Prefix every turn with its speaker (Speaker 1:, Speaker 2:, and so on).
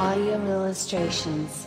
Speaker 1: Audio illustrations.